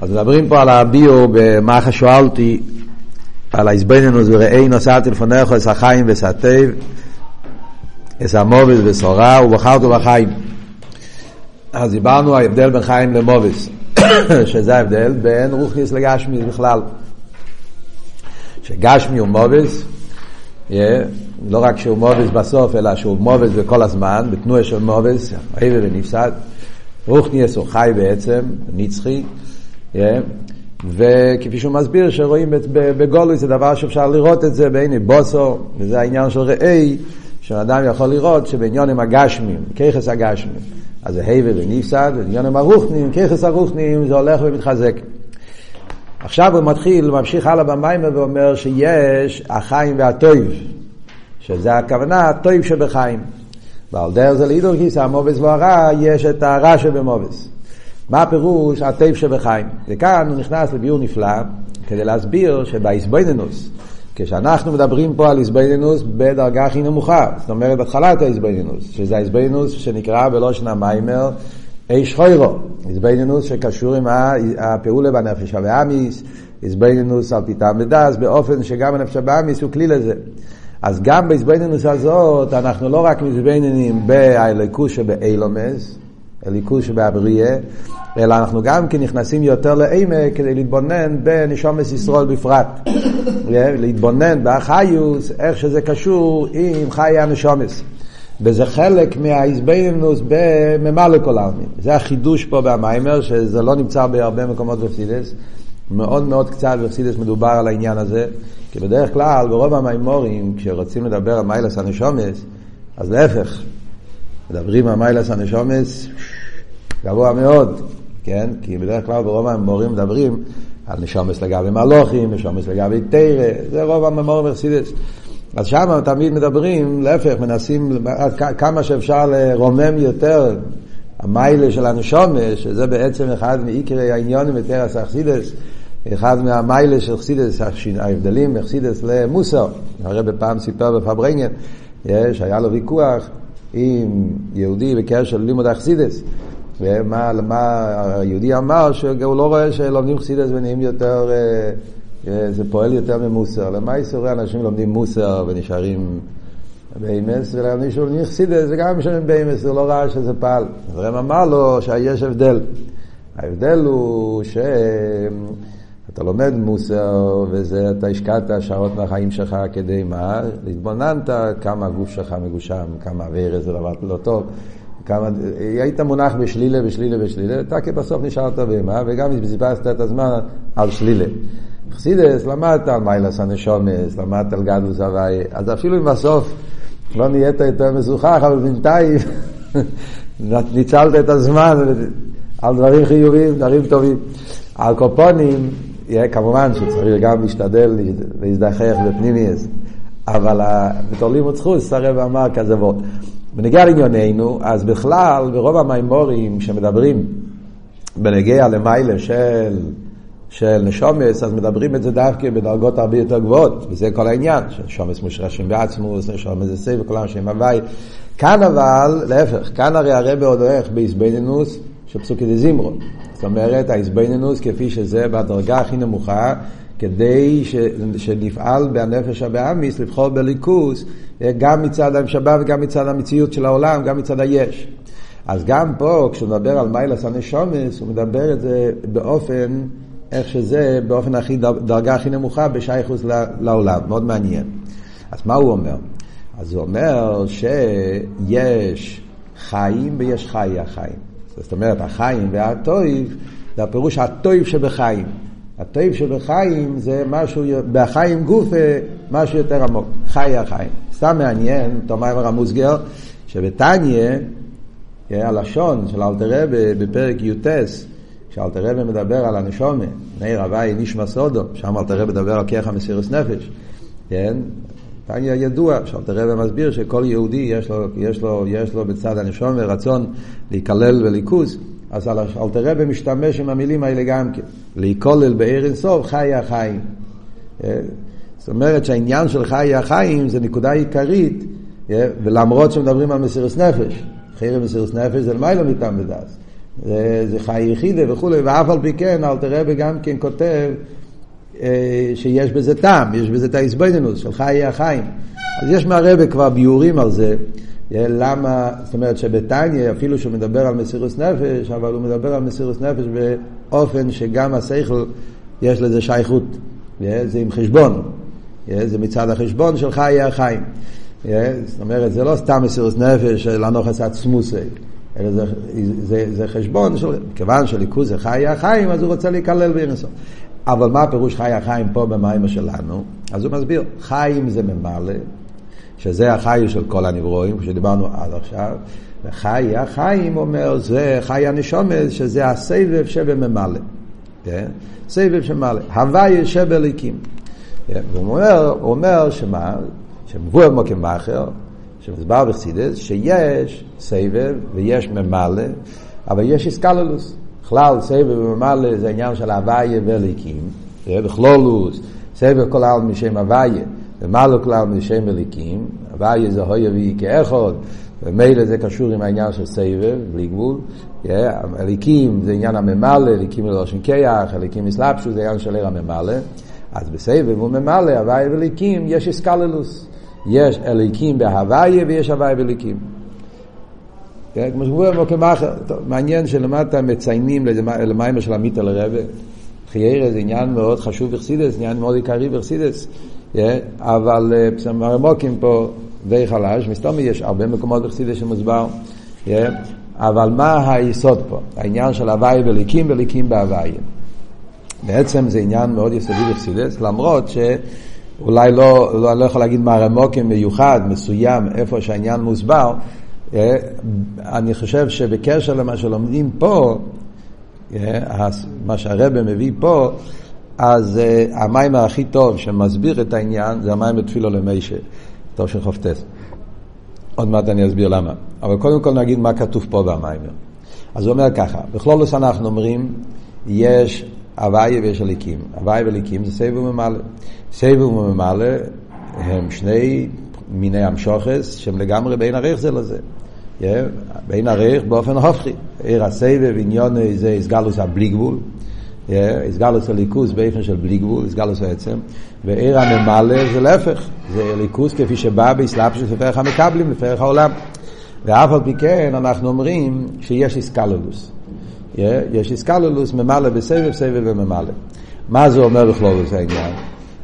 אז מדברים פה על הביו במה שואלתי, על ההזבנינוס וראי נוסעתי לפניך אס החיים וסתיו, אס המובס וסורה ובחרת בחיים. אז דיברנו ההבדל בין חיים למובס, שזה ההבדל בין רוכניס לגשמי בכלל. שגשמי הוא מובס, yeah, לא רק שהוא מובס בסוף, אלא שהוא מובס בכל הזמן, בתנועה של מובס, עבר ונפסד. רוכניס הוא חי בעצם, נצחי, וכפי שהוא מסביר שרואים בגולוי זה דבר שאפשר לראות את זה בעיני בוסו, וזה העניין של ראי, שאדם יכול לראות שבעניונים הגשמים, ככס הגשמים, אז זה הבל ונפסד, ובעניונים הרוחנים, ככס הרוחנים, זה הולך ומתחזק. עכשיו הוא מתחיל, ממשיך הלאה במיימר ואומר שיש החיים והטויב, שזה הכוונה הטויב שבחיים. ועל דרך זה לידור כיסא המובס והרע, יש את הרע שבמובס. מה הפירוש הטייב שבחיים? וכאן הוא נכנס לביור נפלא כדי להסביר שבאיזבנינוס, כשאנחנו מדברים פה על איזבנינוס בדרגה הכי נמוכה, זאת אומרת בהתחלת האיזבנינוס, שזה האיזבנינוס שנקרא בלושן המיימר איש חוירו, איזבנינוס שקשור עם הפעולה בנפש הבאמיס, איזבנינוס על פיתם בדס, באופן שגם הנפש הבאמיס הוא כלי לזה. אז גם באיזבנינוס הזאת אנחנו לא רק מזבנינים באליקוש שבאילומס, הליכוז שבאבריה, אלא אנחנו גם כן נכנסים יותר לעמק כדי להתבונן בנשומס ישראל בפרט. להתבונן באחיוס, איך שזה קשור עם חיי הנשומס. וזה חלק מהאיזבנינוס בממלא כל העלמין. זה החידוש פה במיימר, שזה לא נמצא בהרבה מקומות בפסידס. מאוד מאוד קצת בפסידס מדובר על העניין הזה, כי בדרך כלל ברוב המיימורים, כשרוצים לדבר על מיילס הנשומס, אז להפך, מדברים על מיילס הנשומס גבוה מאוד, כן? כי בדרך כלל ברוב הממורים מדברים על נשומס לגבי מלוכים, נשומס לגבי תרא, זה רוב הממורים מרסידס. אז שם תמיד מדברים, להפך, מנסים כמה שאפשר לרומם יותר המיילה של הנשומס, שזה בעצם אחד מעיקרי העניונים בתרס אכסידס, אחד מהמיילה של אכסידס, ההבדלים מאכסידס למוסר. הרי בפעם סיפר בפברנגן, יש, היה לו ויכוח עם יהודי בקשר ללימוד אכסידס. ומה מה היהודי אמר שהוא לא רואה שלומדים חסידס ונהיים יותר, אה, אה, זה פועל יותר ממוסר. למה יסורי אנשים לומדים מוסר ונשארים באמס, ולאנשים שלומדים חסידס זה גם משלמים באמס, זה לא רע שזה פעל. אז רם אמר לו שיש הבדל. ההבדל הוא שאתה לומד מוסר וזה, אתה השקעת שעות מהחיים שלך כדי מה? להתבוננת כמה הגוף שלך מגושם, כמה אוויר זה דבר לא טוב. כמה, היית מונח בשלילה, בשלילה, בשלילה, אתה כבסוף נשארת בהמה, וגם בזבזת את הזמן על שלילה. חסידס, למדת על מיילס הנשומס, למדת על גדלוס הוואי, אז אפילו אם בסוף לא נהיית יותר מזוכך, אבל בינתיים ניצלת את הזמן על דברים חיוביים, דברים טובים. על כל פנים, כמובן שצריך גם להשתדל להזדכך בפנימיות, אבל בתור לימוד זכות, הרב אמר כזה וורט. בנוגע לענייננו, אז בכלל, ברוב המאמרים שמדברים בנוגע למעלה של, של נשמות, אז מדברים את זה דווקא בדרגות הרבה יותר גבוהות, וזה כל העניין, שנשמות מושרשים בעצמות, נשמות זה סייב, כל השם הוי'. כאן אבל, להפך, כאן הרי הרבה עוד הולך באיזבנינוס של פסוקי דזימרו. זאת אומרת, האיזבנינוס כפי שזה בדרגה הכי נמוכה, כדי ש, שנפעל בנפש הבאמיס לבחור בליכוס גם מצד המשבה וגם מצד המציאות של העולם, גם מצד היש. אז גם פה, כשהוא מדבר על מיילס הנשומס, הוא מדבר את זה באופן, איך שזה, באופן הכי, דרגה הכי נמוכה בשייכוס לעולם. מאוד מעניין. אז מה הוא אומר? אז הוא אומר שיש חיים ויש חיי החיים. זאת אומרת, החיים והטויב, זה הפירוש הטויב שבחיים. הטויב שבחיים זה משהו, בחיים גוף משהו יותר עמוק, חיי החיים. סתם מעניין, תומר המוסגר, שבתניא, הלשון של אלתר רבי בפרק י"ט, כשאלתר רבי מדבר על הנשומה, נר הוואי נשמע סודו, שם אלתר רבי מדבר על כיח המסירוס נפש, כן? תניא ידוע, שאלתר רבי מסביר שכל יהודי יש לו, יש לו, יש לו בצד הנשומה רצון להיכלל וליכוז, אז אלתר רבי משתמש עם המילים האלה גם כן, להיכולל בעיר אינסוף חיי החיים. זאת אומרת שהעניין של חיי החיים זה נקודה עיקרית, ולמרות שמדברים על מסירות נפש, חיי מסירות נפש זה למעלה מטעם ודס. זה, חי יחידה וכולי, ואף על פי כן אלתר רבי גם כן כותב אה, שיש בזה טעם, יש בזה את ההסבדנות של חיי החיים. אז יש מהרבה כבר ביורים על זה, אה, למה, זאת אומרת שבתניא, אפילו שהוא מדבר על מסירוס נפש, אבל הוא מדבר על מסירוס נפש באופן שגם השכל יש לזה שייכות, אה, זה עם חשבון, זה מצד החשבון של חיי החיים. זאת אומרת, זה לא סתם מסירוס נפש של הנוכס עצמוסי. אלא זה, זה, זה חשבון של, כיוון שליכוז זה חיי החיים, אז הוא רוצה להיכלל באינסו. אבל מה הפירוש חי החיים פה במים שלנו? אז הוא מסביר, חיים זה ממלא, שזה החי של כל הנברואים, שדיברנו עד עכשיו, וחי החיים אומר, זה חי הנשומת, שזה הסבב שבממלא. כן? סבב שממלא. הוואי שבליקים. כן? והוא אומר, הוא אומר שמה? שמבואר מוקים מאחר, שמסבר בחסידס, שיש סבב ויש ממלא, אבל יש איסקללוס. בכלל, סבב וממלא זה עניין של הוויה וליקים, בכלולוס, סבב כל העל משם הוויה, ומלא כל העל משם אליקים, הוויה זה הויה ויהי כאחד, ומילא זה קשור עם העניין של סבב, בלי גבול, אליקים זה עניין הממלא, אליקים ללא שם כיח, אליקים מסלבשו זה עניין של עיר הממלא, אז בסבב וממלא, הוויה וליקים, יש איסקללוס. יש אליקים בהוויה ויש הוויה וליקים. כן, כמו שמובן במקום אחר, מעניין שלמטה מציינים למיימר של עמית על הרבה, חיירה זה עניין מאוד חשוב בחסידס, עניין מאוד עיקרי בחסידס, כן, אבל אה, הרמוקים פה די חלש, מסתום יש הרבה מקומות בחסידס שמוסבר, כן, אבל מה היסוד פה? העניין של הוואי וליקים וליקים בהוואי. בעצם זה עניין מאוד יסודי בחסידס, למרות שאולי לא, לא, לא יכול להגיד מה הרמוקים מיוחד, מסוים, איפה שהעניין מוסבר, אני חושב שבקשר למה שלומדים פה, אה, מה שהרבא מביא פה, אז אה, המים הכי טוב שמסביר את העניין זה המים בתפילו למיישה, טוב של חופטס. עוד מעט אני אסביר למה. אבל קודם כל נגיד מה כתוב פה במים. אז הוא אומר ככה, בכלולוס אנחנו אומרים, יש הוויה ויש הליקים. הוויה וליקים זה סבב וממלא. סבב וממלא הם שני מיני המשוכס שהם לגמרי בין ערך זה לזה. בין ערך באופן הופכי. עיר הסבב עניון זה הסגלוס הבלי גבול, הסגלוס הליכוס באופן של בלי גבול, הסגלוס העצם, ועיר הממלא זה להפך, זה ליכוס כפי שבא באסלאפשוס לפרח המקבלים, לפרח העולם. ואף על פי כן אנחנו אומרים שיש איסקלולוס. יש איסקלולוס ממלא בסבב, סבב וממלא. מה זה אומר בכלול זה העניין?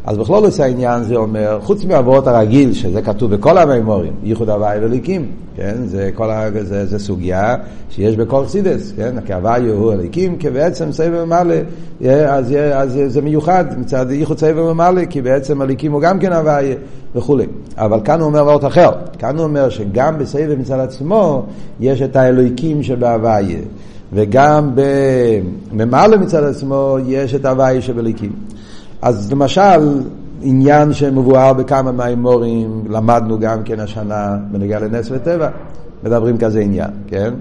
אז בכלולוס העניין זה אומר, חוץ מהעברות הרגיל, שזה כתוב בכל המימורים, ייחוד הוואי וליקים, כן? זה, כל ה... זה, זה סוגיה שיש בכל חסידס, כן? כי הוואי הוא הליקים, כי בעצם סבב ממלא, אז, אז זה מיוחד מצד ייחוד סבב ממלא, כי בעצם הליקים הוא גם כן הוואי וכולי. אבל כאן הוא אומר וורט אחר, כאן הוא אומר שגם בסבב מצד עצמו יש את האלוהיקים שבהוואי, וגם בממלא מצד עצמו יש את הוואי שבליקים. אז למשל, עניין שמבואר בכמה מהאמורים, למדנו גם כן השנה בנגיע לנס וטבע, מדברים כזה עניין, כן?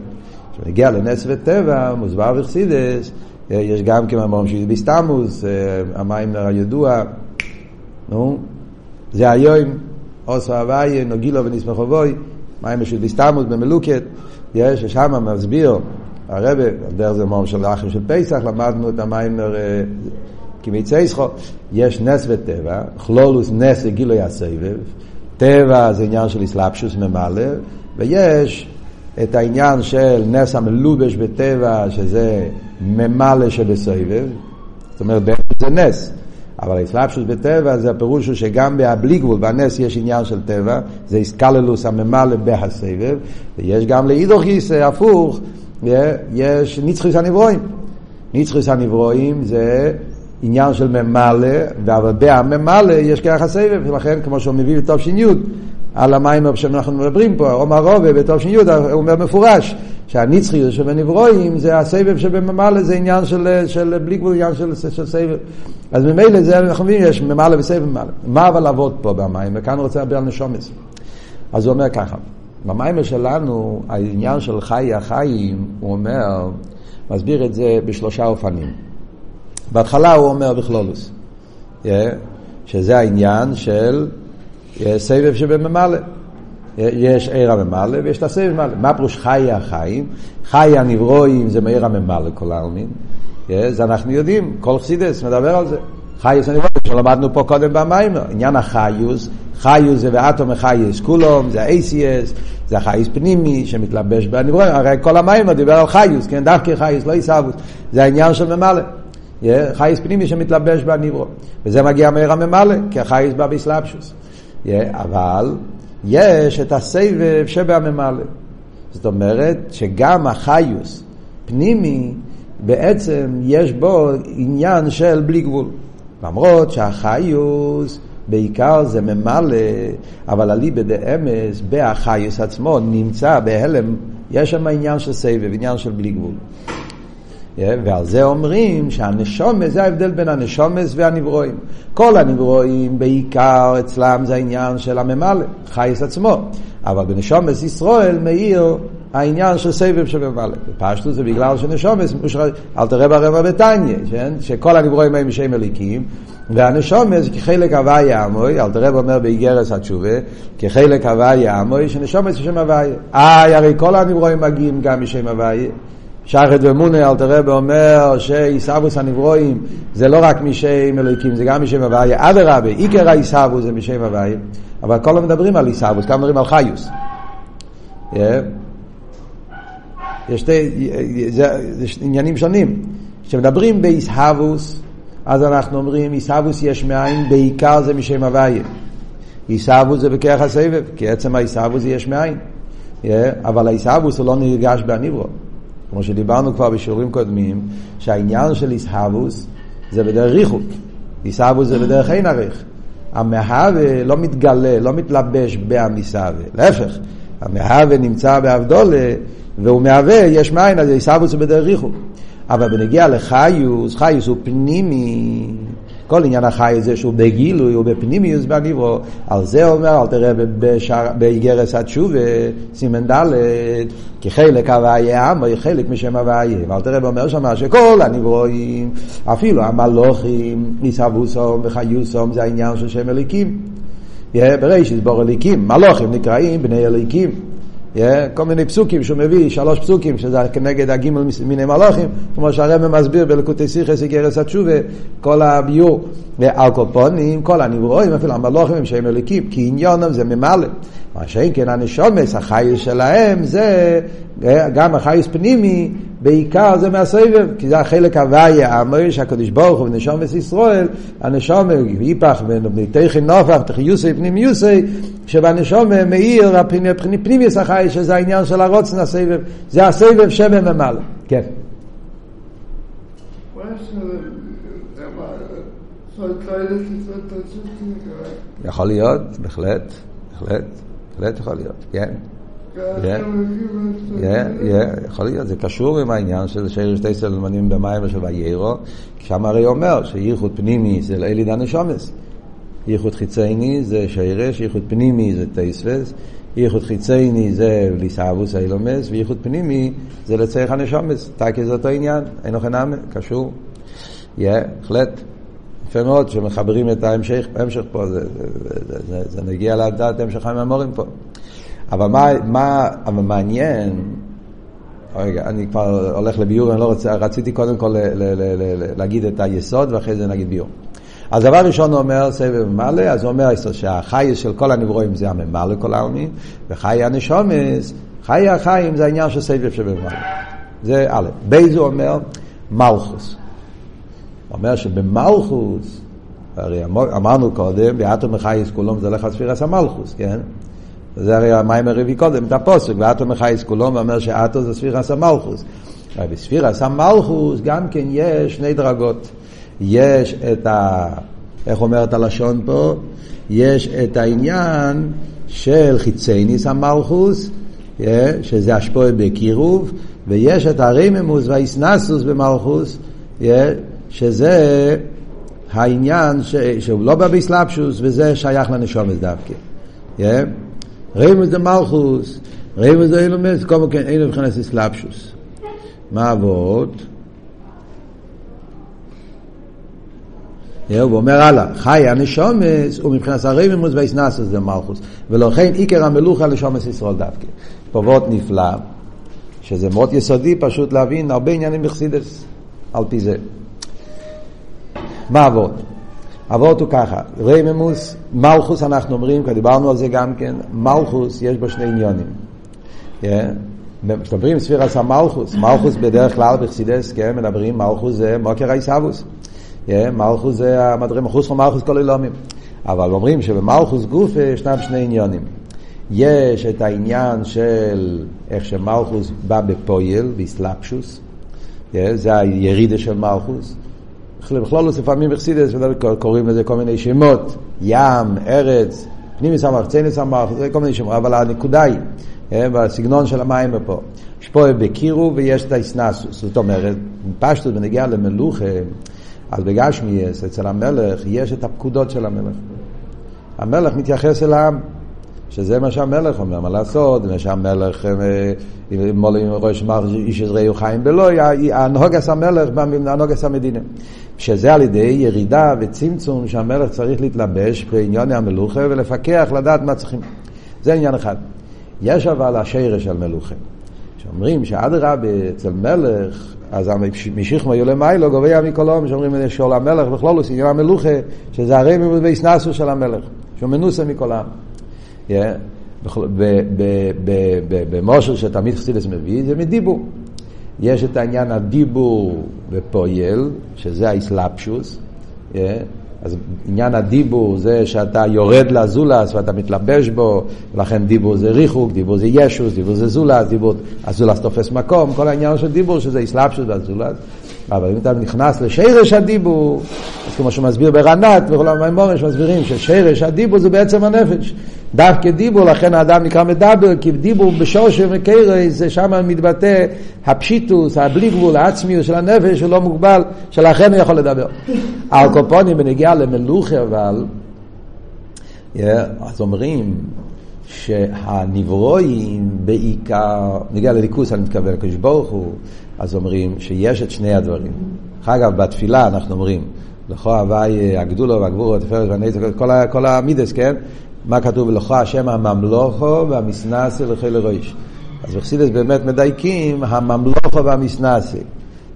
כשנגיע לנס וטבע, מוסבר בחסידס, אה, יש גם כן מאמרים של ביסטמוס, אה, המים הידוע, נו, זה היום, עושו הוויה, נוגילו ונשמחו בוי, מים של ביסטמוס במלוקת, יש, ששם מסביר, הרבה, דרך זה מאמר של האחים של פסח, למדנו את המים כי מצייסחו יש נס וטבע, כלולוס נס זה גילוי הסבב, טבע זה עניין של אסלאפשוס ממלא, ויש את העניין של נס המלובש בטבע, שזה ממלא שבסבב, זאת אומרת זה נס. אבל האסלאפשוס בטבע זה הפירוש הוא שגם בבלי גבול, בנס יש עניין של טבע, זה איסקללוס הממלא בהסבב, ויש גם לאידוך גיסא הפוך, יש נצחיס הנברואים. נצחיס הנברואים זה עניין של ממלא, אבל בהממלא יש כרך הסבב, ולכן כמו שהוא מביא בתש"י, על המים שאנחנו מדברים פה, עומר רובה בתש"י, הוא אומר מפורש, שהנצחי שבנברואים זה הסבב שבממלא זה עניין של, של בלי גבול, עניין של, של סבב. אז ממילא זה אנחנו מבינים, יש ממלא וסבב ממלא. מה אבל לעבוד פה במים? וכאן רוצה לדבר על נשומס. אז הוא אומר ככה, במים שלנו, העניין של חי החיים, הוא אומר, מסביר את זה בשלושה אופנים. בהתחלה הוא אומר בכלולוס, שזה העניין של סבב שבממלא. יש עיר הממלא ויש את הסבב ממלא. מה פירוש חיי החיים? חיי הנברואים זה מעיר הממלא כל העלמין. זה אנחנו יודעים, כל חסידס מדבר על זה. חיוס הנברואים שלמדנו פה קודם במיימר, עניין החיוס, חיוס זה ואטום החייס כולום, זה ה-ACS, זה החייס פנימי שמתלבש בנברואים, הרי כל המיימר דיבר על חיוס, כן, דווקא חייס, לא עיסאוווס, זה העניין של ממלא. חייס פנימי שמתלבש בנברו. וזה מגיע מהר הממלא, כי החייס בא באסלאפשוס. אבל יש את הסבב שבהממלא. זאת אומרת שגם החיוס פנימי, בעצם יש בו עניין של בלי גבול. למרות שהחיוס בעיקר זה ממלא, אבל אליבא דאמס, בהחיוס עצמו, נמצא בהלם, יש שם עניין של סבב, עניין של בלי גבול. ועל זה אומרים שהנשומס, זה ההבדל בין הנשומס והנברואים. כל הנברואים בעיקר אצלם זה העניין של הממלא, חייס עצמו. אבל בנשומס ישראל מאיר העניין של סבב של ממלא. פשטו זה בגלל שנשומס, אל תראה ברבע בתניא, שכל הנברואים הם משם אליקים, והנשומס כחלק הוויה עמוי, אל תראה אומר באיגרס התשובה, כחלק הוויה עמוי, שנשומס בשם הוויה. אה, הרי כל הנברואים מגיעים גם משם הוויה. שחד ומונה אל תראה ואומר שעיסאוווס הנברואים זה לא רק משם אלוהיקים, זה גם משם הוויה. אדרבה, עיקר העיסאוווס זה משם הוויה, אבל כל מדברים על עיסאוווס, כמה מדברים על חיוס. Yeah. יש שתי, זה, עניינים שונים. כשמדברים בעיסאוווס, אז אנחנו אומרים עיסאוווס יש מאין, בעיקר זה משם הוויה. עיסאוווס זה בכרך הסבב, כי עצם העיסאוווס זה יש מאין. Yeah. אבל העיסאוווס הוא לא נרגש בהניברו. כמו שדיברנו כבר בשיעורים קודמים, שהעניין של איסהבוס זה בדרך ריחוק. איסהבוס זה בדרך אין ערך. המהווה לא מתגלה, לא מתלבש בעמיסהווה. להפך, המהווה נמצא באבדולה, והוא מהווה, יש מאין, אז איסהבוס זה בדרך ריחוק. אבל בנגיע לחיוס, חיוס הוא פנימי. כל עניין החי זה שהוא בגילוי, הוא בפנימיוס בניברו, על זה אומר, אל תראה באיגרס התשובה, סימן ד', כי חלק הוויה עמו, חלק משם הוויה, ואל תראה אומר שמה שכל הנברואים, אפילו המלוכים, ניסבוסום וחיוסום, זה העניין של שם אליקים. בראשית בור אליקים, מלוכים נקראים בני אליקים. כל מיני פסוקים שהוא מביא, שלוש פסוקים, שזה כנגד הגימל מיני מלוכים, כמו שהרמב"ם מסביר בלקוטי סיכס איגרס התשובה, כל הביור. ועל כל הנברואים, אפילו המלוכים הם שהם אליקים, כי עניונם זה ממלא. מה שאין כן הנשומס, החייס שלהם זה גם החייס פנימי, בעיקר זה מהסבב, כי זה החלק הוויה, המויר שהקדוש ברוך הוא ונשומס ישראל, הנשומס, היפך ותכן נופח, תחיוסי פנימיוסי, שבנשומס מאיר הפנימיוס החייס, שזה העניין של הרוצן הסבב, זה הסבב שבממלא. כן. יכול להיות, בהחלט, בהחלט. בהחלט יכול להיות, כן. יכול להיות, זה קשור עם העניין של שיר שתי סלמנים במים ושל ויירו, שם הרי אומר שייחוד פנימי זה לאליד הנשומס. ייחוד חיצייני זה שירש, ייחוד פנימי זה טייספס, ייחוד חיצייני זה ליסאבוס אילומס, וייחוד פנימי זה לצריך הנשומס. תקי זה אותו עניין, אין אוכל נאמה, קשור. בהחלט. יפה מאוד שמחברים את ההמשך, פה, זה, נגיע לדעת המשך הממורים פה. אבל מה, מה, אבל מעניין, רגע, אני כבר הולך לביור, אני לא רוצה, רציתי קודם כל ל, ל, ל, ל, ל, להגיד את היסוד ואחרי זה נגיד ביור. אז דבר ראשון הוא אומר סבב ממלא, אז הוא אומר שהחי של כל הנברואים זה הממלא כל העלמין, וחיי הנשמות, חי החיים זה העניין של סובב שבממלא. זה א', ב' הוא אומר מלכות. אומר שבמלכות, הרי אמרנו קודם, ואתה מחיה את כולם זה הולך על ספירת המלכות, כן? זה הרי המים הרביעי קודם, את הפסוק, ואתה מחיה את כולם אומר שאתה זה ספירת המלכות. אבל בספירת המלכות גם כן יש שני דרגות. יש את ה... איך אומרת הלשון פה? יש את העניין של חיצייניס המלכוס, שזה השפועה בקירוב, ויש את הרממוס והאיסנסוס במלכוס, שזה העניין ש... שהוא לא בא באסלאפשוס וזה שייך לנשומת דווקא. רמוס דה מלכוס, רמוס דה אילומס, כל מקום אין מבחינת אסלאפשוס. מה עבוד? הוא אומר הלאה, חי הנשומס הוא מבחינת הרמימוס והאיסנסוס זה מלכוס, ולכן עיקר המלוכה לשומס ישראל דווקא. פה וורט נפלא, שזה מאוד יסודי פשוט להבין הרבה עניינים בחסידס על פי זה. מה אבות? אבות הוא ככה, רמימוס, מלכוס אנחנו אומרים, כבר דיברנו על זה גם כן, מלכוס יש בו שני עניונים. כשמדברים ספירס המלכוס, מלכוס בדרך כלל בחסידס, כן, מדברים מלכוס זה מוקר האיסאוויס. מלכוס זה המדברים, מחוס מלכוס כל אילומים. אבל אומרים שבמלכוס גוף ישנם שני עניונים. יש את העניין של איך שמלכוס בא בפויל, באסלאפשוס, זה הירידה של מלכוס. בכלול לפעמים בחסידס קוראים לזה כל מיני שמות, ים, ארץ, פנימי סמך, צייני סמך, זה כל מיני שמות, אבל הנקודה היא, בסגנון של המים פה, יש פה בקירו ויש את האסנסוס, זאת אומרת, פשטות בנגיעה למלוכה, אז בגשמיאס, אצל המלך, יש את הפקודות של המלך. המלך מתייחס אל העם. שזה מה שהמלך אומר, מה לעשות, מה שהמלך, מולים ראש מר איש עזרי חיים בלא, הנהוגס המלך, הנהוגס המדינה. שזה על ידי ירידה וצמצום שהמלך צריך להתלבש בענייני המלוכה ולפקח, לדעת מה צריכים. זה עניין אחד. יש אבל השרש של מלוכה. שאומרים שאדרבה אצל מלך, אז משיחמו יולה מיילו גובע מכל עום, שאומרים שאול המלך בכלול עושים עניין המלוכה, שזה הרי מבייסנסו של המלך, שהוא מנוסה מכל העם. במושר שתמיד חסידס מביא, זה מדיבור. יש את העניין הדיבור ופועל, שזה האסלאפשוס. אז עניין הדיבור זה שאתה יורד לזולס ואתה מתלבש בו, ולכן דיבור זה ריחוק, דיבור זה ישוס, דיבור זה זולס, דיבור, הזולס תופס מקום, כל העניין של דיבור שזה אסלאפשוס והזולס. אבל אם אתה נכנס לשרש הדיבור, אז כמו שמסביר ברנת וכל המימורים שמסבירים ששרש הדיבור זה בעצם הנפש. דווקא דיבור, לכן האדם נקרא מדבר, כי דיבור בשורש ומקרס, זה שם מתבטא הפשיטוס, הבלי גבול, העצמיות של הנפש, הוא לא מוגבל, שלכן הוא יכול לדבר. על קופונים בנגיעה למלוכה אבל, אז אומרים שהנברואים בעיקר, נגיע לליכוס אני מתכוון, לקדוש ברוך הוא, אז אומרים שיש את שני הדברים. אגב, בתפילה אנחנו אומרים, לכו הוואי הגדולו והגבורו, התפארת והנצח, כל, המידס, כן? מה כתוב? לכו השם הממלוכו והמסנסה לחיל הראש. אז בחסידס באמת מדייקים, הממלוכו והמסנסה.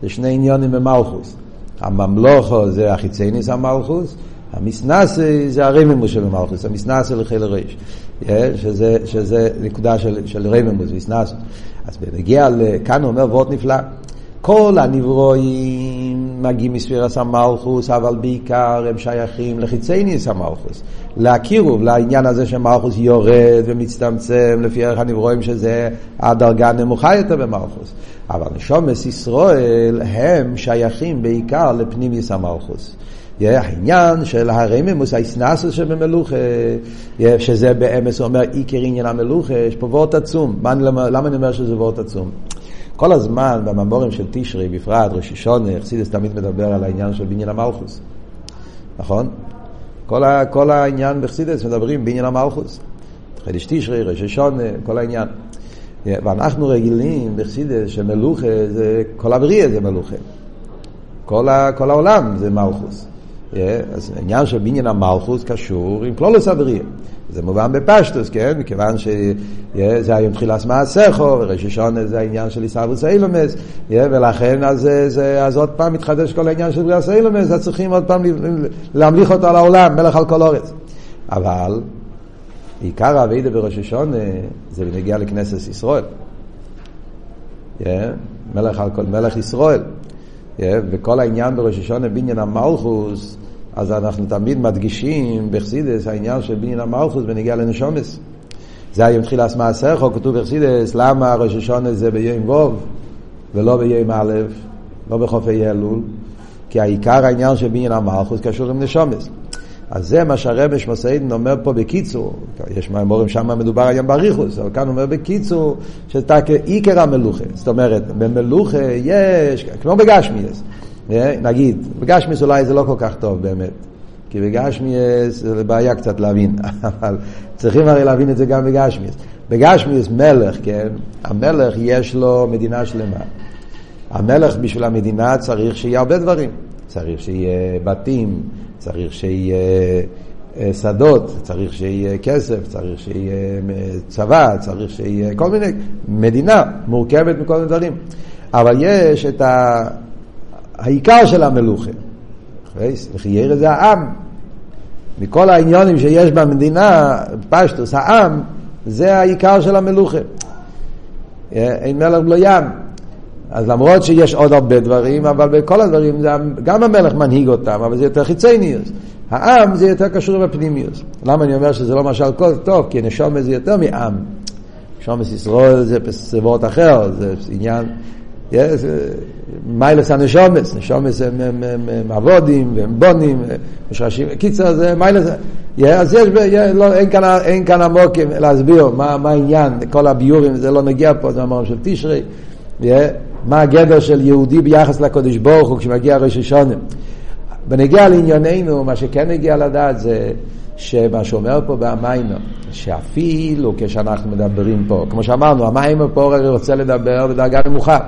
זה שני עניונים במלכוס. הממלוכו זה החיצייניס המלכוס, המסנסה זה הרממוס של המלכוס, המסנסה לחיל הראש. שזה, שזה נקודה של, של רממוס, מסנסה. אז בנגיע לכאן הוא אומר וורט נפלא. כל הנברואים מגיעים מספירס המלכוס, אבל בעיקר הם שייכים לחיצייניס המלכוס. להכירו לעניין הזה שמלכוס יורד ומצטמצם לפי ערך הנברואים שזה הדרגה הנמוכה יותר במלכוס. אבל נשומס ישראל הם שייכים בעיקר לפנימיס המלכוס. העניין של הרמימוס, האסנסוס שבמלוכה, שזה באמס אומר עיקר עניין המלוכה, יש פה וורט עצום. למה אני אומר שזה וורט עצום? כל הזמן בממורים של תשרי, בפרט ראש השונה, אכסידס תמיד מדבר על העניין של בניין המלכוס. נכון? כל, ה, כל העניין בחסידס מדברים בעניין המלכוס. חידש תשרי, ראש השונה, כל העניין. ואנחנו רגילים בחסידס שמלוכה זה, כל הבריאה זה מלוכה. כל, ה, כל העולם זה מלכוס. אז העניין של בניין המלכוס קשור עם כלולוס הבריאה. זה מובן בפשטוס, כן? מכיוון שזה היום תחילת מעשיכו, וראש השונה זה העניין של עיסאוווס אילומס, ולכן אז, זה, אז עוד פעם מתחדש כל העניין של בריאס אילומס, אז צריכים עוד פעם להמליך אותו על העולם, מלך על כל אורץ. אבל עיקר האבידה בראש השונה זה בנגיע לכנסת ישראל. מלך, מלך ישראל. וכל העניין בראש השונה בניין המלכוס, אז אנחנו תמיד מדגישים בחסידס העניין של בניין המלכוס בנגיע לנשומס. זה היום תחילת מעשיכו, כתוב בחסידס, למה ראש השונה זה ביום ווב ולא ביום א', לא בחופי אלול? כי העיקר העניין של בניין המלכוס קשור עם נשומס. אז זה מה שהרבש מסעידן אומר פה בקיצור, יש מהמורים שם מדובר היום באריכוס, אבל כאן הוא אומר בקיצור, שאתה עיקר המלוכה. זאת אומרת, במלוכה יש, כמו בגשמיאס, נגיד, בגשמיאס אולי זה לא כל כך טוב באמת, כי בגשמיאס זה בעיה קצת להבין, אבל צריכים הרי להבין את זה גם בגשמיאס. בגשמיאס מלך, כן, המלך יש לו מדינה שלמה. המלך בשביל המדינה צריך שיהיה הרבה דברים. צריך שיהיה בתים, צריך שיהיה אה, שדות, צריך שיהיה כסף, צריך שיהיה צבא, צריך שיהיה כל מיני, מדינה מורכבת מכל מיני דברים. אבל יש את ה... העיקר של המלוכה. וכי ירא זה העם. מכל העניונים שיש במדינה, פשטוס, העם, זה העיקר של המלוכה. אה, אין מלך בלא ים. אז למרות שיש עוד הרבה דברים, אבל בכל הדברים, זה, גם המלך מנהיג אותם, אבל זה יותר חיצייניוס. העם זה יותר קשור בפנימיוס. למה אני אומר שזה לא משל כל טוב? כי נשומת זה יותר מעם. נשומת ישראל זה בסביבות אחר, זה עניין... מיילס הנשומס, נשומס הם עבודים והם בונים, משרשים, קיצר זה מיילס, אז יש, לא, אין, כאן, עמוק להסביר מה העניין, כל הביורים, זה לא נגיע פה, זה אמרנו של תשרי, מה הגדר של יהודי ביחס לקודש ברוך הוא כשמגיע ראש השונה. בנגיע לענייננו, מה שכן נגיע לדעת זה שמה שאומר פה במיימר, שאפילו כשאנחנו מדברים פה, כמו שאמרנו, המיימר פה רוצה לדבר בדרגה נמוכה.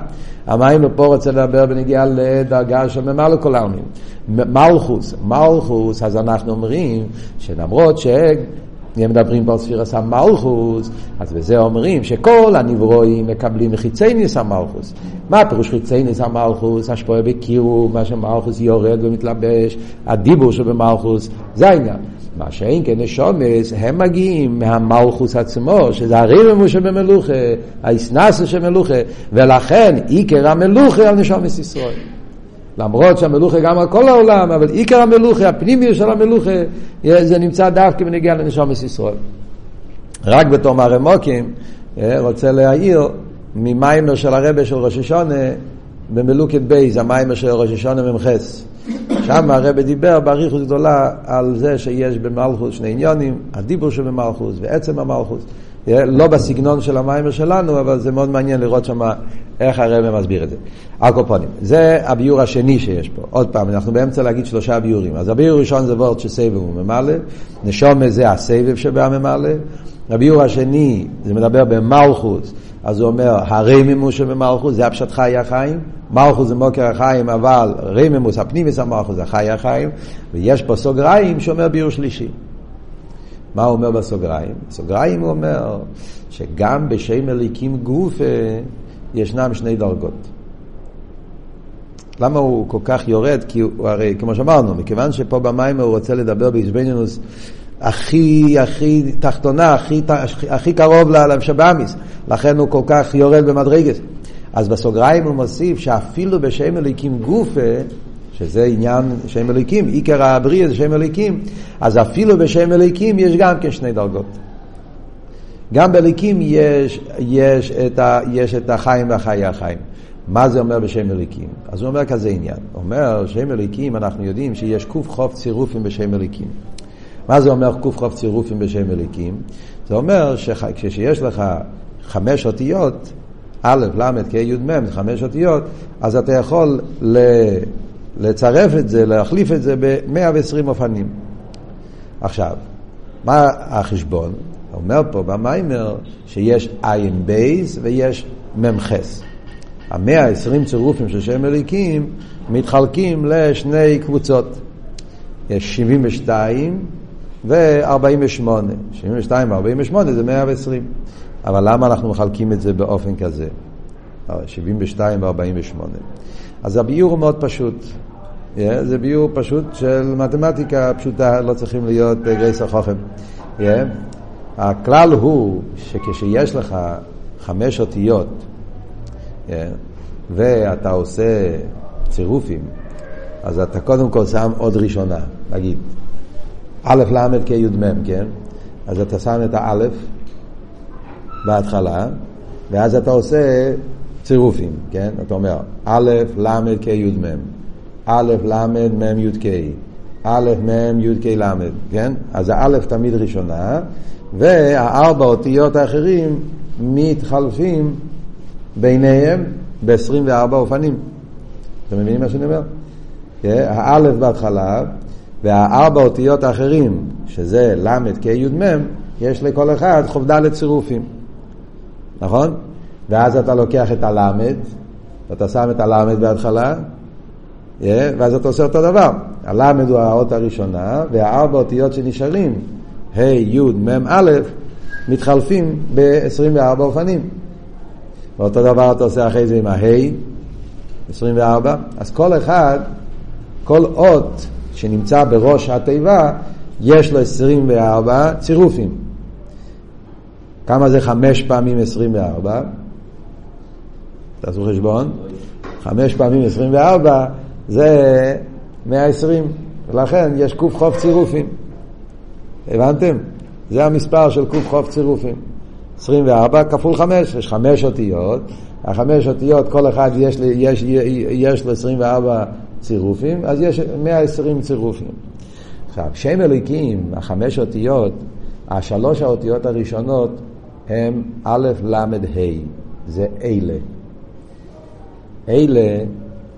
המיימר פה רוצה לדבר בנגיעה לדרגה של ממלא כל העלמין. מלכוס, מלכוס, אז אנחנו אומרים שלמרות ש... אם מדברים פה על ספירס המלכוס, אז בזה אומרים שכל הנברואים מקבלים מחיצייניס המלכוס. מה הפירוש חיצייניס המלכוס? השפועה בקירו, מה שמלכוס יורד ומתלבש, הדיבור שבמלכוס, זה העניין. מה שאין כן נשומס, הם מגיעים מהמלכוס עצמו, שזה הריבמו שבמלוכה, האסנסה שבמלוכה, ולכן עיקר המלוכה על נשומס ישראל. למרות שהמלוכה גם על כל העולם, אבל עיקר המלוכה, הפנימיות של המלוכה, זה נמצא דווקא בנגיעה לנשומס ישראל. רק בתור מרמוקים, אה, רוצה להעיר ממאמר של הרבי של ראש השנה במלוקט ב', המאמר של ראש השנה ממחס. שם הרבי דיבר באריכות גדולה על זה שיש במלכוס שני עניונים, הדיבור שבמלכות ועצם המלכות. לא בסגנון של המאמר שלנו, אבל זה מאוד מעניין לראות שם איך הרבי מסביר את זה. על כל פנים, זה הביאור השני שיש פה. עוד פעם, אנחנו באמצע להגיד שלושה ביאורים. אז הביאור הראשון זה וורט שסובב הוא ממלא, נשום זה הסבב שבהממלא. הביור השני, זה מדבר במלכוס, אז הוא אומר, הרמימוס שבמלכוס, זה הפשט חי החיים. מלכוס זה מוקר החיים, אבל רמימוס, הפנימיס המלכוס זה חי החיים. ויש פה סוגריים שאומר ביור שלישי. מה הוא אומר בסוגריים? בסוגריים הוא אומר שגם בשם אליקים גוף ישנם שני דרגות. למה הוא כל כך יורד? כי הוא הרי, כמו שאמרנו, מכיוון שפה במים הוא רוצה לדבר באיזבנינוס הכי, הכי תחתונה, הכי, הכי קרוב לשבאמיס, לכן הוא כל כך יורד במדרגס. אז בסוגריים הוא מוסיף שאפילו בשם אליקים גופה, שזה עניין שם אליקים, עיקר הבריאה זה שם אליקים, אז אפילו בשם אליקים יש גם כן שני דרגות. גם באליקים יש, יש, את ה, יש את החיים והחיי החיים. מה זה אומר בשם אליקים? אז הוא אומר כזה עניין. הוא אומר, שם אליקים, אנחנו יודעים שיש קוף חוף צירופים בשם אליקים. מה זה אומר קוף חוף צירופים בשם אליקים? זה אומר שכשיש לך חמש אותיות, א', ל', כ', י', מ', חמש אותיות, אז אתה יכול ל... לצרף את זה, להחליף את זה ב-120 אופנים. עכשיו, מה החשבון? אומר פה במיימר שיש עין בייס ויש ממחס. המאה עשרים צירופים של שם אליקים מתחלקים לשני קבוצות. יש 72 ו-48. 72 ו-48 זה 120. אבל למה אנחנו מחלקים את זה באופן כזה? 72 ו-48. אז הביור הוא מאוד פשוט. Yeah, זה ביור פשוט של מתמטיקה פשוטה, לא צריכים להיות גרייס החוכם. Yeah. הכלל הוא שכשיש לך חמש אותיות yeah, ואתה עושה צירופים, אז אתה קודם כל שם עוד ראשונה, נגיד א', ל', כ', י', מ', כן? אז אתה שם את האלף בהתחלה, ואז אתה עושה צירופים, כן? אתה אומר א', ל', כ', י', מ', א', ל', מ', י', כ', א', מ', י', כ', ל', כן? אז האלף תמיד ראשונה, והארבע אותיות האחרים מתחלפים ביניהם ב-24 אופנים. אתם מבינים מה שאני אומר? כן? האלף בהתחלה, והארבע אותיות האחרים, שזה ל', כ', י', מ', יש לכל אחד חובדה לצירופים. נכון? ואז אתה לוקח את הלמד, ואתה שם את הלמד בהתחלה, ואז אתה עושה אותו דבר. הלמד הוא האות הראשונה, והארבע אותיות שנשארים, ה', י', מ', א', מתחלפים ב-24 אופנים. ואותו דבר אתה עושה אחרי זה עם ה-ה', 24, אז כל אחד, כל אות שנמצא בראש התיבה, יש לו 24 צירופים. כמה זה חמש פעמים 24? תעשו חשבון. חמש פעמים 24 זה 120, ולכן יש קוף חוף צירופים. הבנתם? זה המספר של קוף חוף צירופים. 24 כפול 5, יש חמש אותיות, החמש אותיות כל אחד יש, לו 24 צירופים, אז יש 120 צירופים. עכשיו, שם אלוקים, החמש אותיות, השלוש האותיות הראשונות הם א', ל', ה', זה אלה. אלה,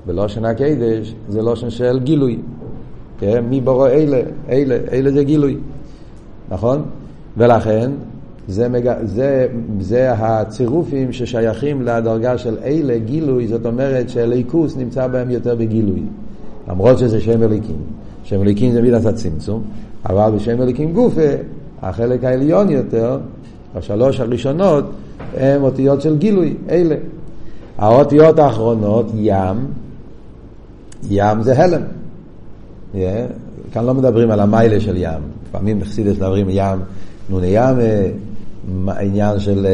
בלושן הקדש, זה לושן של גילוי. כן? מי בורא אלה? אלה, אלה זה גילוי. נכון? ולכן, זה, מג... זה, זה הצירופים ששייכים לדרגה של אלה, גילוי, זאת אומרת שליכוס נמצא בהם יותר בגילוי. למרות שזה שם אליקים. שם אליקים זה מידת הצמצום, אבל בשם אליקים גופה, החלק העליון יותר, השלוש הראשונות, הם אותיות של גילוי, אלה. האותיות האחרונות, ים, ים זה הלם. Yeah. כאן לא מדברים על המיילה של ים. לפעמים בחסידס מדברים ים, נוני ים, אה, עניין של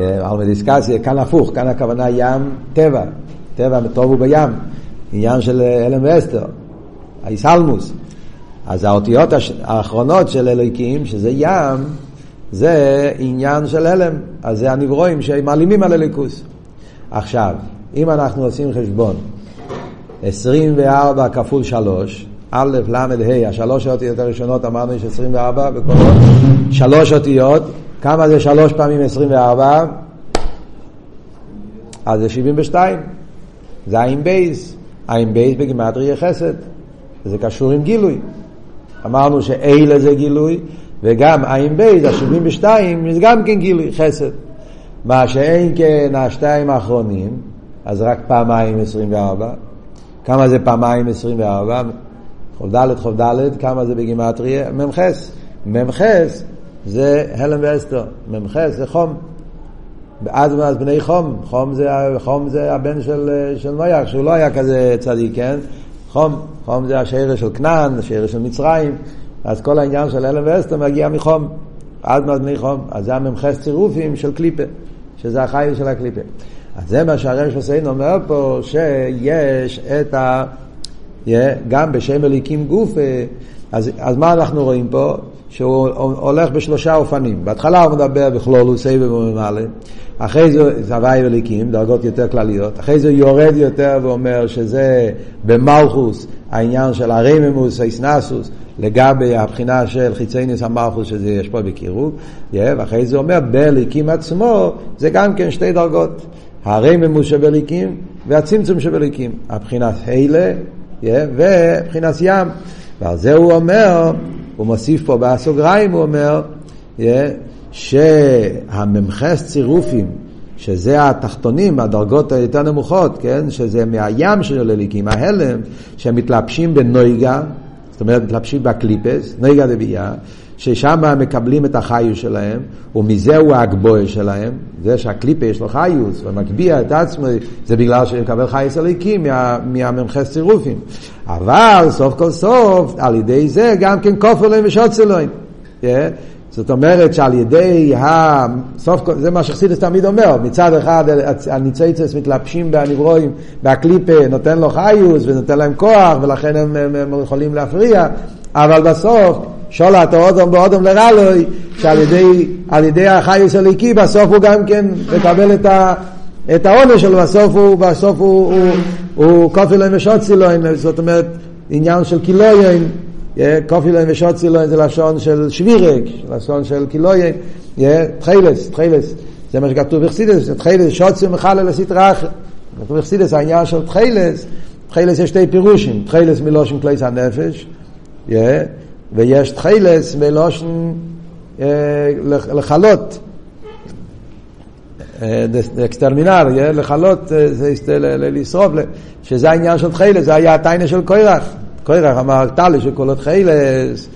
אלמדיסקציה, אה, כאן הפוך, כאן הכוונה ים טבע, טבע טוב הוא בים, עניין של אה, אלם ואסתר, האיסלמוס. אז האותיות האחרונות של אלוהיקים, שזה ים, זה עניין של העלם, אז זה הנבראים שמעלימים על אלוקות. עכשיו, אם אנחנו עושים חשבון, 24 כפול 3, א', ל', ה', השלוש האותיות הראשונות אמרנו יש 24 בכל אות, שלוש אותיות, כמה זה שלוש פעמים 24? אז זה 72. זה עין בייס. עין בייס בגימטריא חסד. זה קשור עם גילוי. אמרנו שאלה זה גילוי, וגם עין בייס, ה-72, זה גם כן גילוי, חסד. מה שאין כן השתיים האחרונים, אז רק פעמיים 24. כמה זה פעמיים 24? חוב ד' כמה זה בגימטריה? מ"ח. מ"ח זה הלם ואסתר, מ"ח זה חום. אז מאז בני חום, חום זה, חום זה הבן של, של נויח, שהוא לא היה כזה צדיק, כן? חום, חום זה השרש של כנען, השרש של מצרים, אז כל העניין של הלם ואסתר מגיע מחום, עד מאז בני חום, אז זה המ"ח צירופים של קליפה, שזה החיים של הקליפה. אז זה מה שהרש חוסיין אומר פה, שיש את ה... גם בשם אליקים גוף, אז, אז מה אנחנו רואים פה? שהוא הולך בשלושה אופנים. בהתחלה הוא מדבר בכלולו, סבב וממלא, אחרי זה הוואי וליקים, דרגות יותר כלליות, אחרי זה הוא יורד יותר ואומר שזה במלכוס העניין של הרממוס, האיסנסוס, לגבי הבחינה של חיצייניס המלכוס שזה יש פה בקירוב, ואחרי זה אומר בליקים עצמו זה גם כן שתי דרגות, הרממוס שבליקים והצמצום שבליקים, הבחינת הילה ובחינת ים, ועל זה הוא אומר הוא מוסיף פה בסוגריים, הוא אומר, שהממחס צירופים, שזה התחתונים, הדרגות היותר נמוכות, כן? שזה מהים של הליקים, ההלם, שמתלבשים בנויגה, זאת אומרת, מתלבשים בקליפס, נויגה דבייה, ששם מקבלים את החיוס שלהם, ומזהו הגבוה שלהם, זה שהקליפה יש לו חיוס, ומקביע את עצמו, זה בגלל שהוא מקבל חיוס הליקים מה, מהממחס צירופים. אבל סוף כל סוף, על ידי זה גם כן כופר להם ושוצר להם. Yeah. זאת אומרת שעל ידי ה... סוף כל... זה מה שחסידס תמיד אומר, מצד אחד הניציצס מתלבשים בהנברואים, והקליפה נותן לו חיוס ונותן להם כוח ולכן הם, הם, הם יכולים להפריע, אבל בסוף שולת האודום באודום לרלוי, שעל ידי, ידי החייס הליקי בסוף הוא גם כן מקבל את, ה, את העונש שלו, בסוף הוא, בסוף הוא, הוא, הוא כופי להם ושוצי להם, זאת אומרת עניין של קילויין, כופי להם ושוצי להם זה לשון של שבירק, לשון של קילויין, תחילס, תחילס, זה מה שכתוב בחסידס, תחילס שוצי מחלל לסטרא אחר, כתוב בחסידס העניין של תחילס, תחילס יש שתי פירושים, תחילס מלושן כלי הנפש, ויש תחילס מלושן אה, לחלות. אקסטרמינל, לכלות, לשרוף, שזה העניין של תחילס, זה היה הטיינה של קוירח. קוירח אמר טלי של כל תחילס,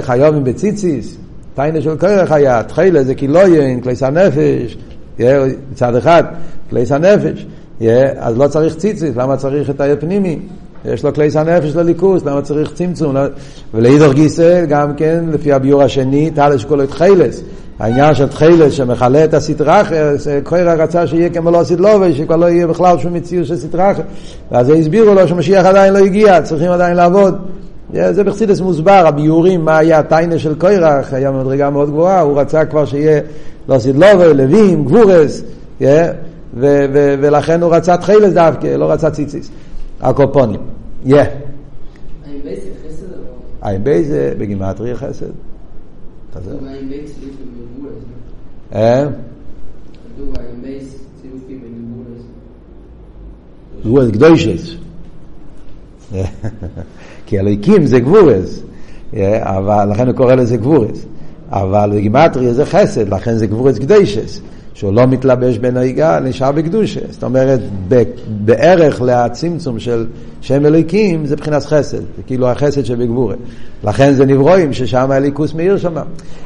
חיובים בציציס, טיינה של קוירח היה, תחילס זה קילויין, כליס הנפש, מצד אחד, כליס הנפש, אז לא צריך ציציס, למה צריך את הפנימי? יש לו כלי הנפש לליכוס, למה צריך צמצום? ולאידור גיסא, גם כן, לפי הביור השני, טלש כולו את חילס. העניין של תחילס שמכלה את הסטרחה, קוירה רצה שיהיה כמו לא סדלובי, שכבר לא יהיה בכלל שום מציאות של סטרחה. ואז הסבירו לו שמשיח עדיין לא הגיע, צריכים עדיין לעבוד. זה בחסידס מוסבר, הביורים, מה היה הטיינה של קוירח, היה מדרגה מאוד גבוהה, הוא רצה כבר שיהיה לא סדלובי, לווים, גבורס, ולכן הוא רצה תחילס דווקא, לא רצה ציציס. הקופונים. יא. עין בי זה בגימטריה חסד. אה? גבורס קדוישס. כי אלוהיקים זה גבורס, אבל לכן הוא קורא לזה גבורס. אבל בגימטריה זה חסד, לכן זה גבורס קדוישס. שהוא לא מתלבש בנהיגה, נשאר בקדושה. זאת אומרת, בערך להצמצום של שם אלוקים זה מבחינת חסד, זה כאילו החסד שבגבורה. לכן זה נברואים ששם הליכוס מאיר שם.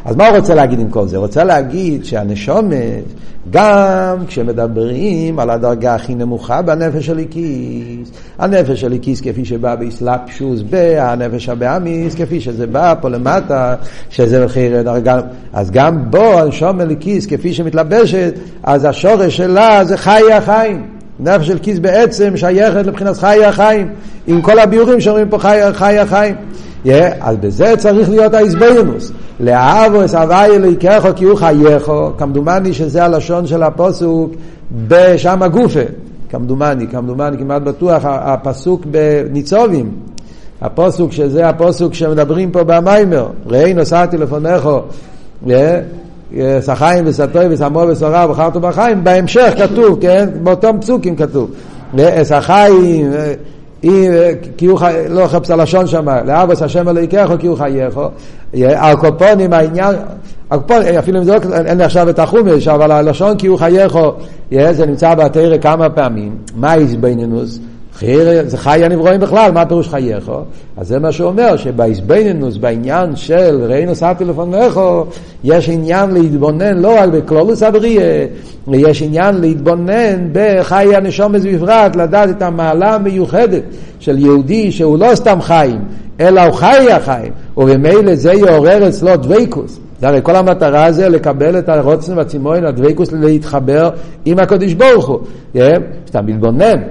אז מה הוא רוצה להגיד עם כל זה? הוא רוצה להגיד שהנשומת, גם כשמדברים על הדרגה הכי נמוכה בנפש הליקיס, הנפש הליקיס כפי שבא באסלאפשוס בהנפש הבאמיס, כפי שזה בא פה למטה, שזה מחיר דרגה, אז גם בו הנשום הליקיס כפי שמתלבשת, אז השורש שלה זה חיי החיים. נפש של כיס בעצם שייכת לבחינת חיי החיים, עם כל הביורים שאומרים פה חיי, חיי החיים. Yeah, אז בזה צריך להיות האיזבנינוס. לאהבו אס הווי אלוהיכךו כי הוא חייךו, כמדומני שזה הלשון של הפוסוק בשם הגופה. כמדומני, כמדומני, כמעט בטוח, הפסוק בניצובים. הפוסוק שזה הפוסוק שמדברים פה במיימר. ראי נוסעתי לפונכו. סחיים וסטוי וסמו וסורה ובחרתו בחיים, בהמשך כתוב, כן? באותם פסוקים כתוב. סחיים, כי הוא חי... לא חפש הלשון שם, לאבוס השם אלוהיכךו כי הוא חייךו. הקופונים העניין, הקופונים, אפילו אם זה לא, אין לי עכשיו את החומש, אבל הלשון כי הוא חייךו, זה נמצא בתרא כמה פעמים. מה איזבנינוס? זה חי הנברואים בכלל, מה פירוש חייךו? אז זה מה שהוא אומר, שבאיזבנינוס, בעניין של ראינו סעתי לפונכו, יש עניין להתבונן לא רק בכלולוס הבריאה, יש עניין להתבונן בחיי הנשומס בפרט, לדעת את המעלה המיוחדת של יהודי שהוא לא סתם חיים, אלא הוא חי החיים, וממילא זה יעורר אצלו דוויקוס. זה הרי כל המטרה זה לקבל את הרוצן והצימון, הדוויקוס להתחבר עם הקדוש ברוך הוא. סתם להתבונן.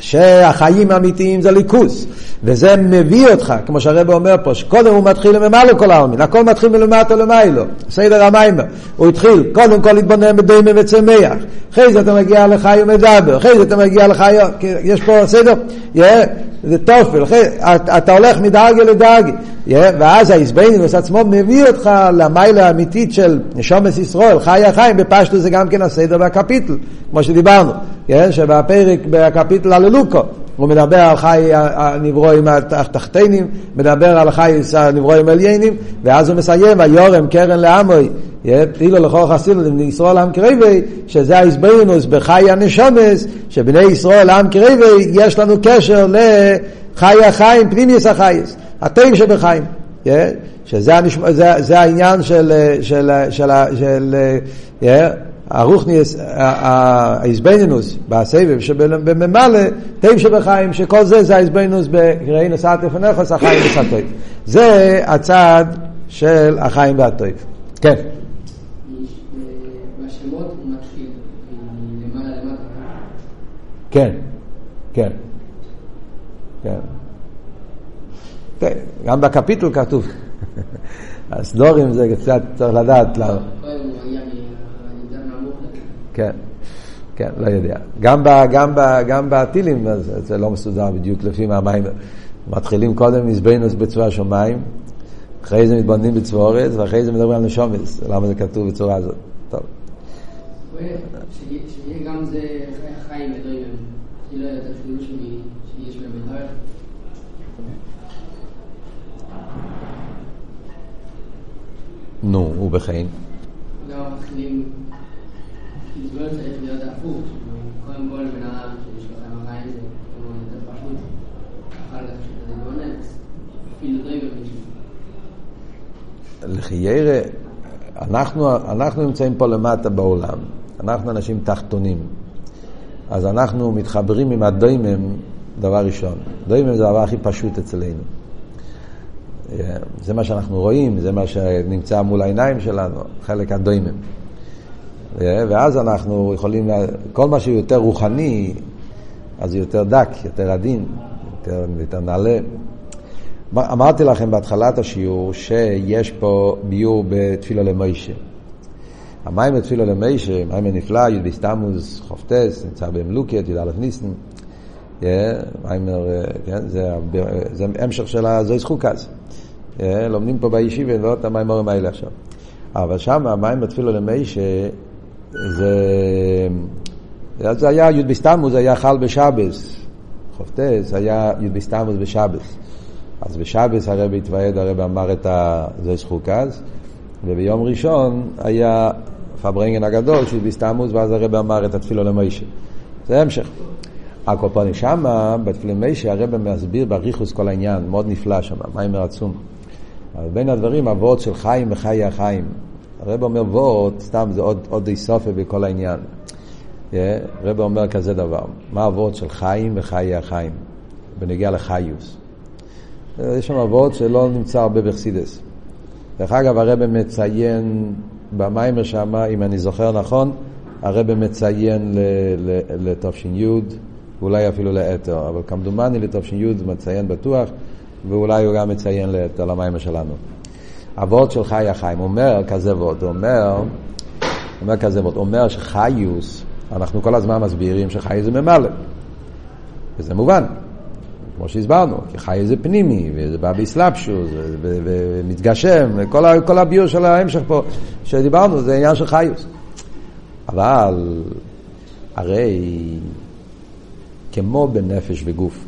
שהחיים האמיתיים זה ליכוס, וזה מביא אותך, כמו שהרב אומר פה, שקודם הוא מתחיל למעלה כל העלמין, הכל מתחיל מלמטה למיילו, סדר המיימר, הוא התחיל קודם כל להתבונן בדומה וצמח, אחרי זה אתה מגיע לחי ומדבר, אחרי זה אתה מגיע לחי, יש פה סדר, yeah, זה תופל, אתה הולך מדרגה לדרגה, yeah, ואז האיזבנינוס עצמו מביא אותך למיילה האמיתית של נשומת ישראל, חי החיים, בפשטו זה גם כן הסדר והקפיטל, כמו שדיברנו, שבפרק, בקפיטל הללוקו, הוא מדבר על חי הנברואים התחתינים, מדבר על חי הנברואים העליינים, ואז הוא מסיים, ויורם קרן לעמוי, אילו לכל חסידות ישראל עם קריבי, שזה ההסברינוס בחי הנשומס, שבני ישראל עם קריבי, יש לנו קשר לחי החיים, פנימיוס החייס, הטבע שבחיים. שזה זה, זה העניין של, של, של, של, של הרוחניאס, האיזבנינוס בסבב שבממלא, תיב שבחיים, שכל זה זה האיזבנינוס בראי נוסעת לפניך, החיים וסטויב. זה הצד של החיים והטויב. כן. כן, כן, כן. גם בקפיטול כתוב. הסדורים זה קצת צריך לדעת למה. כן, כן, לא יודע. גם, ב, גם, ב, גם בטילים זה לא מסודר בדיוק לפי מה המים. מתחילים קודם מזבנוס בצורה שמיים, אחרי זה מתבוננים בצורה אורץ, ואחרי זה מדברים על נשומס. למה זה כתוב בצורה הזאת? טוב. שיהיה גם זה חיים את שיש במדבר. נו, ובחיים? לא, מתחילים זה לא צריך להיות הפוך, קודם כל בן אדם שיש כמה חיים זה כמו יותר פשוט, אחר כך שזה מתבונן, אפילו במישהו. לחיירה, אנחנו, אנחנו נמצאים פה למטה בעולם, אנחנו אנשים תחתונים, אז אנחנו מתחברים עם הדוימם דבר ראשון. דוימם זה הדבר הכי פשוט אצלנו. זה מה שאנחנו רואים, זה מה שנמצא מול העיניים שלנו, חלק הדוימם. ואז אנחנו יכולים, כל מה שיותר רוחני, אז זה יותר דק, יותר עדין, יותר, יותר נעלה. אמרתי לכם בהתחלת השיעור שיש פה ביור בתפילה למוישה. המים בתפילה למוישה, מים הנפלא, י"ד בסתמוס, חופטס, נמצא במלוקת, י"א ניסן. מיימר, כן, זה, המשך של הזויס חוקס. לומדים פה בישיבה, לא את המיימורים האלה עכשיו. אבל שם המים בתפילה למוישה זה, זה היה י' בסתמוס, זה היה חל בשבס. חופטס היה י' בסתמוס בשבס. אז בשבס הרבי התוועד, הרבי אמר את הזויס חוקס, וביום ראשון היה פברנגן הגדול של בסתמוס, ואז הרבי אמר את התפילו למוישה. זה המשך. הקופונים שמה, בתפילה למוישה, הרבי מסביר בריחוס כל העניין, מאוד נפלא שם, מים עצום. אבל בין הדברים, אבות של חיים וחיי החיים. הרב אומר וורט, סתם זה עוד, עוד איסופיה בכל העניין. Yeah, הרב אומר כזה דבר, מה הוורד של חיים וחיי החיים, בנגיע לחיוס. יש שם וורט שלא נמצא הרבה בחסידס. דרך אגב, הרב מציין במיימר שם, אם אני זוכר נכון, הרב מציין לתש"י, ואולי אפילו לאתר, אבל כמדומני לתש"י מציין בטוח, ואולי הוא גם מציין לאתר למיימר שלנו. הוורד של חי החיים, אומר כזה וורד, אומר, אומר כזה וורד, אומר שחיוס, אנחנו כל הזמן מסבירים שחי זה ממלא, וזה מובן, כמו שהסברנו, כי חי זה פנימי, וזה בא באסלאפשוס, ומתגשם, וכל כל הביור של ההמשך פה שדיברנו, זה עניין של חיוס. אבל הרי כמו בנפש וגוף,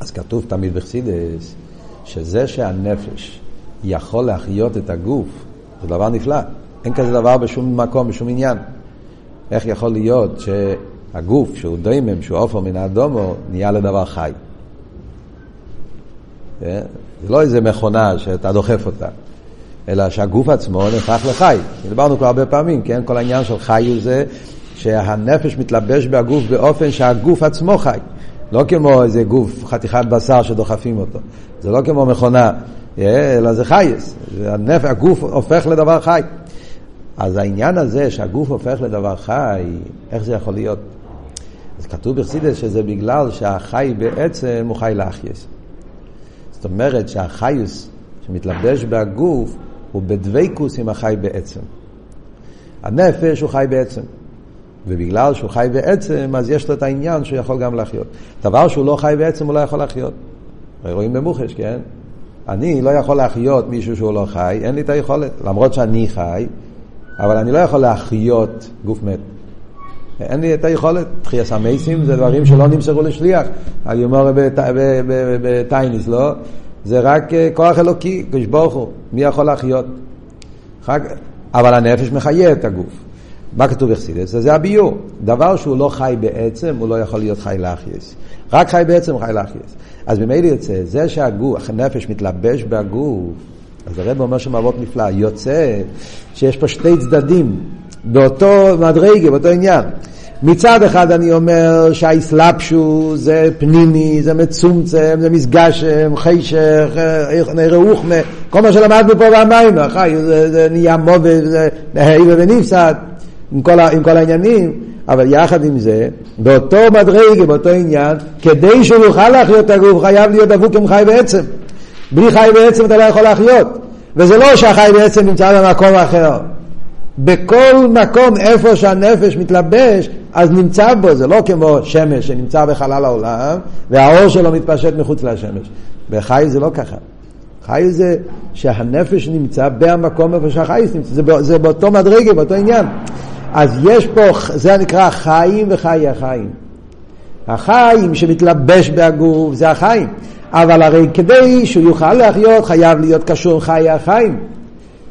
אז כתוב תמיד בחסידס, שזה שהנפש יכול להחיות את הגוף, זה דבר נפלא. אין כזה דבר בשום מקום, בשום עניין. איך יכול להיות שהגוף, שהוא דוימם, שהוא עופר מן האדומו, נהיה לדבר חי? אה? זה לא איזה מכונה שאתה דוחף אותה, אלא שהגוף עצמו נהפך לחי. דיברנו כבר הרבה פעמים, כן? כל העניין של חי הוא זה שהנפש מתלבש בהגוף באופן שהגוף עצמו חי. לא כמו איזה גוף, חתיכת בשר שדוחפים אותו. זה לא כמו מכונה אלא זה חייס. הגוף הופך לדבר חי. אז העניין הזה שהגוף הופך לדבר חי, איך זה יכול להיות? אז כתוב בחסידס שזה בגלל שהחי בעצם הוא חי לאחייס. זאת אומרת שהחיוס שמתלבש בגוף הוא בדבקוס עם החי בעצם. הנפש הוא חי בעצם. ובגלל שהוא חי בעצם, אז יש לו את העניין שהוא יכול גם לחיות. דבר שהוא לא חי בעצם, הוא לא יכול לחיות. רואים במוחש, כן? אני לא יכול להחיות מישהו שהוא לא חי, אין לי את היכולת. למרות שאני חי, אבל אני לא יכול להחיות גוף מת. אין לי את היכולת. תחייס המייסים זה דברים שלא נמסרו לשליח. אני אומר בטייניס, לא? זה רק אה, כוח אלוקי, קדוש ברוך הוא. מי יכול להחיות? אבל הנפש מחיה את הגוף. מה כתוב בחסידס? זה הביור. דבר שהוא לא חי בעצם, הוא לא יכול להיות חי לאחייס. רק חי בעצם חי לאחייס. אז ממילא יוצא, זה שהגוף, הנפש מתלבש בגוף, אז הרב אומר שם אבות נפלא, יוצא שיש פה שתי צדדים, באותו מדרגה, באותו עניין. מצד אחד אני אומר שהאסלאפשו זה פנימי, זה מצומצם, זה מסגשם, חשך, רוחמה, כל מה שלמדנו פה במים, אחי, זה, זה נהיה מובד, זה נהי ונפסד, עם כל, עם כל העניינים. אבל יחד עם זה, באותו מדרגה, באותו עניין, כדי שהוא יוכל להחיות את הגוף, חייב להיות דבוק עם חי בעצם. בלי חי בעצם אתה לא יכול להחיות. וזה לא שהחי בעצם נמצא במקום אחר. בכל מקום איפה שהנפש מתלבש, אז נמצא בו, זה לא כמו שמש שנמצא בחלל העולם, והאור שלו מתפשט מחוץ לשמש. בחי זה לא ככה. חי זה שהנפש נמצא במקום איפה שהחי נמצא, זה, זה באותו מדרגה, באותו עניין. אז יש פה, זה נקרא חיים וחיי החיים. החיים שמתלבש בהגוף זה החיים. אבל הרי כדי שהוא יוכל לחיות חייב להיות קשור עם חיי החיים.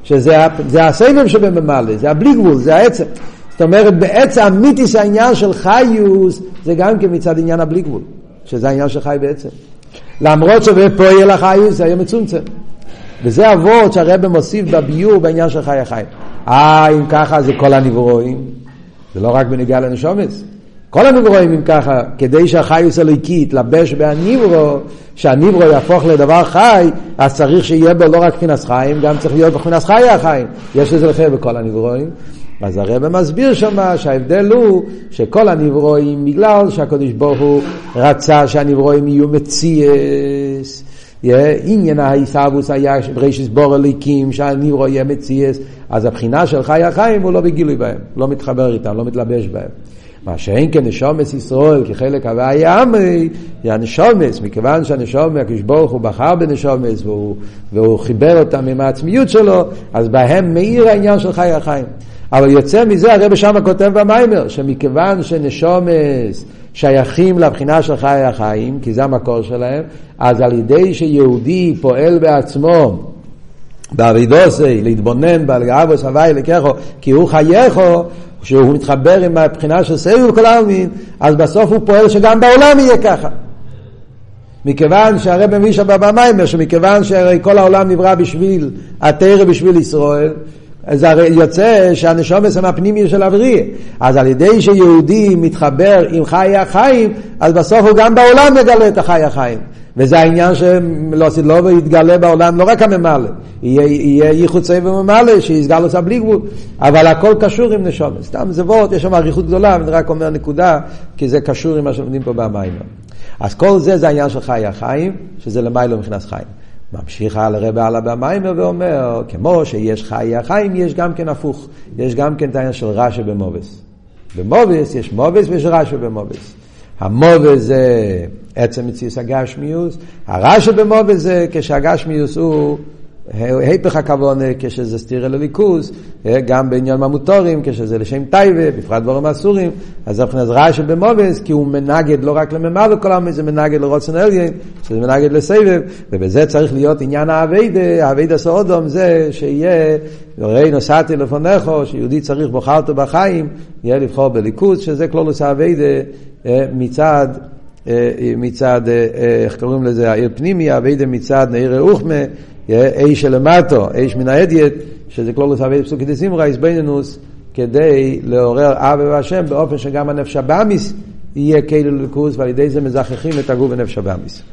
שזה זה הסבב שבממלא, זה הבלי גבול, זה העצם. זאת אומרת, בעצם אמיתיס העניין של חיוס זה גם כן מצד עניין הבלי גבול, שזה העניין של חי בעצם. למרות שבפועל החיוס זה היה מצומצם. וזה אבות שהרבא מוסיף בביור בעניין של חי החיים. אה, אם ככה זה כל הנברואים, זה לא רק בנגיעה לנשומץ. כל הנברואים אם ככה, כדי שהחיוס הליקי יתלבש בהניברו, שהניברו יהפוך לדבר חי, אז צריך שיהיה בו לא רק מבחינת חיים, גם צריך להיות מבחינת חיי החיים. יש לזה לכם בכל הנברואים. אז הרב מסביר שמה שההבדל הוא שכל הנברואים, בגלל שהקדוש ברוך הוא רצה שהנברואים יהיו מציאס, עניין ההיסאבוס היה ברישיס בור אליקים, שהנברו יהיה מציאס, אז הבחינה של חי החיים הוא לא בגילוי בהם, לא מתחבר איתם, לא מתלבש בהם. מה שאין כנשומס ישראל כחלק הוויה עמי, היא הנשומס, מכיוון שהנשומס, הקדוש ברוך הוא בחר בנשומס והוא, והוא חיבר אותם עם העצמיות שלו, אז בהם מאיר העניין של חי החיים. אבל יוצא מזה, הרב שם כותב במיימר, שמכיוון שנשומס שייכים לבחינה של חיי החיים, כי זה המקור שלהם, אז על ידי שיהודי פועל בעצמו באבידוסי, להתבונן באבוס הוואי לקחו, כי הוא חייכו, כשהוא מתחבר עם הבחינה של סבב כל העלמין, אז בסוף הוא פועל שגם בעולם יהיה ככה. מכיוון שהרב מביא שם במיימר, שמכיוון שהרי כל העולם נברא בשביל, התרא בשביל ישראל, אז הרי יוצא שהנשומס הם הפנימי של אבריה. אז על ידי שיהודי מתחבר עם חיי החיים, אז בסוף הוא גם בעולם מגלה את החיי החיים. וזה העניין שלא לא יתגלה בעולם, לא רק הממלא, יהיה ייחוד סבב וממלא, שיסגל עושה בלי גבול, אבל הכל קשור עם נשומס. סתם זה וורט, יש שם אריכות גדולה, ואני רק אומר נקודה, כי זה קשור עם מה שלומדים פה במים. אז כל זה זה העניין של חיי החיים, שזה למיילו מבחינת חיים. ממשיך הלאה רבי הלאה במיימר ואומר, כמו שיש חיי החיים, יש גם כן הפוך. יש גם כן את העניין של רשע במובס. במובס יש מובס ויש רשע במובס. המובס זה עצם מציאוס הגשמיוס, הרשע במובס זה כשהגשמיוס הוא היפך הכוונה כשזה סטירה לליכוז, גם בעניין ממוטורים, כשזה לשם טייבה, בפרט דבורים אסורים, אז זה מבחינת רעש במובס, כי הוא מנגד לא רק לממר וכל העם, זה מנגד לרוצן אליין, שזה מנגד לסבב, ובזה צריך להיות עניין האביידה, האביידה סעודום זה שיהיה, ראי נוסעתי לפונכו, שיהודי צריך בוחרתו בחיים, יהיה לבחור בליכוז, שזה כלולוס האביידה מצד מצד, איך קוראים לזה, העיר פנימי, אביידה מצד נעיר רוחמה, אש שלמטו, אש מן האדיאט, שזה כלולוס אבי פסוקי דסימרה, איזבנינוס, כדי לעורר אב והשם באופן שגם הנפש הבאמיס יהיה כאילו ליכוס, ועל ידי זה מזכחים את הגוף ונפש הבאמיס.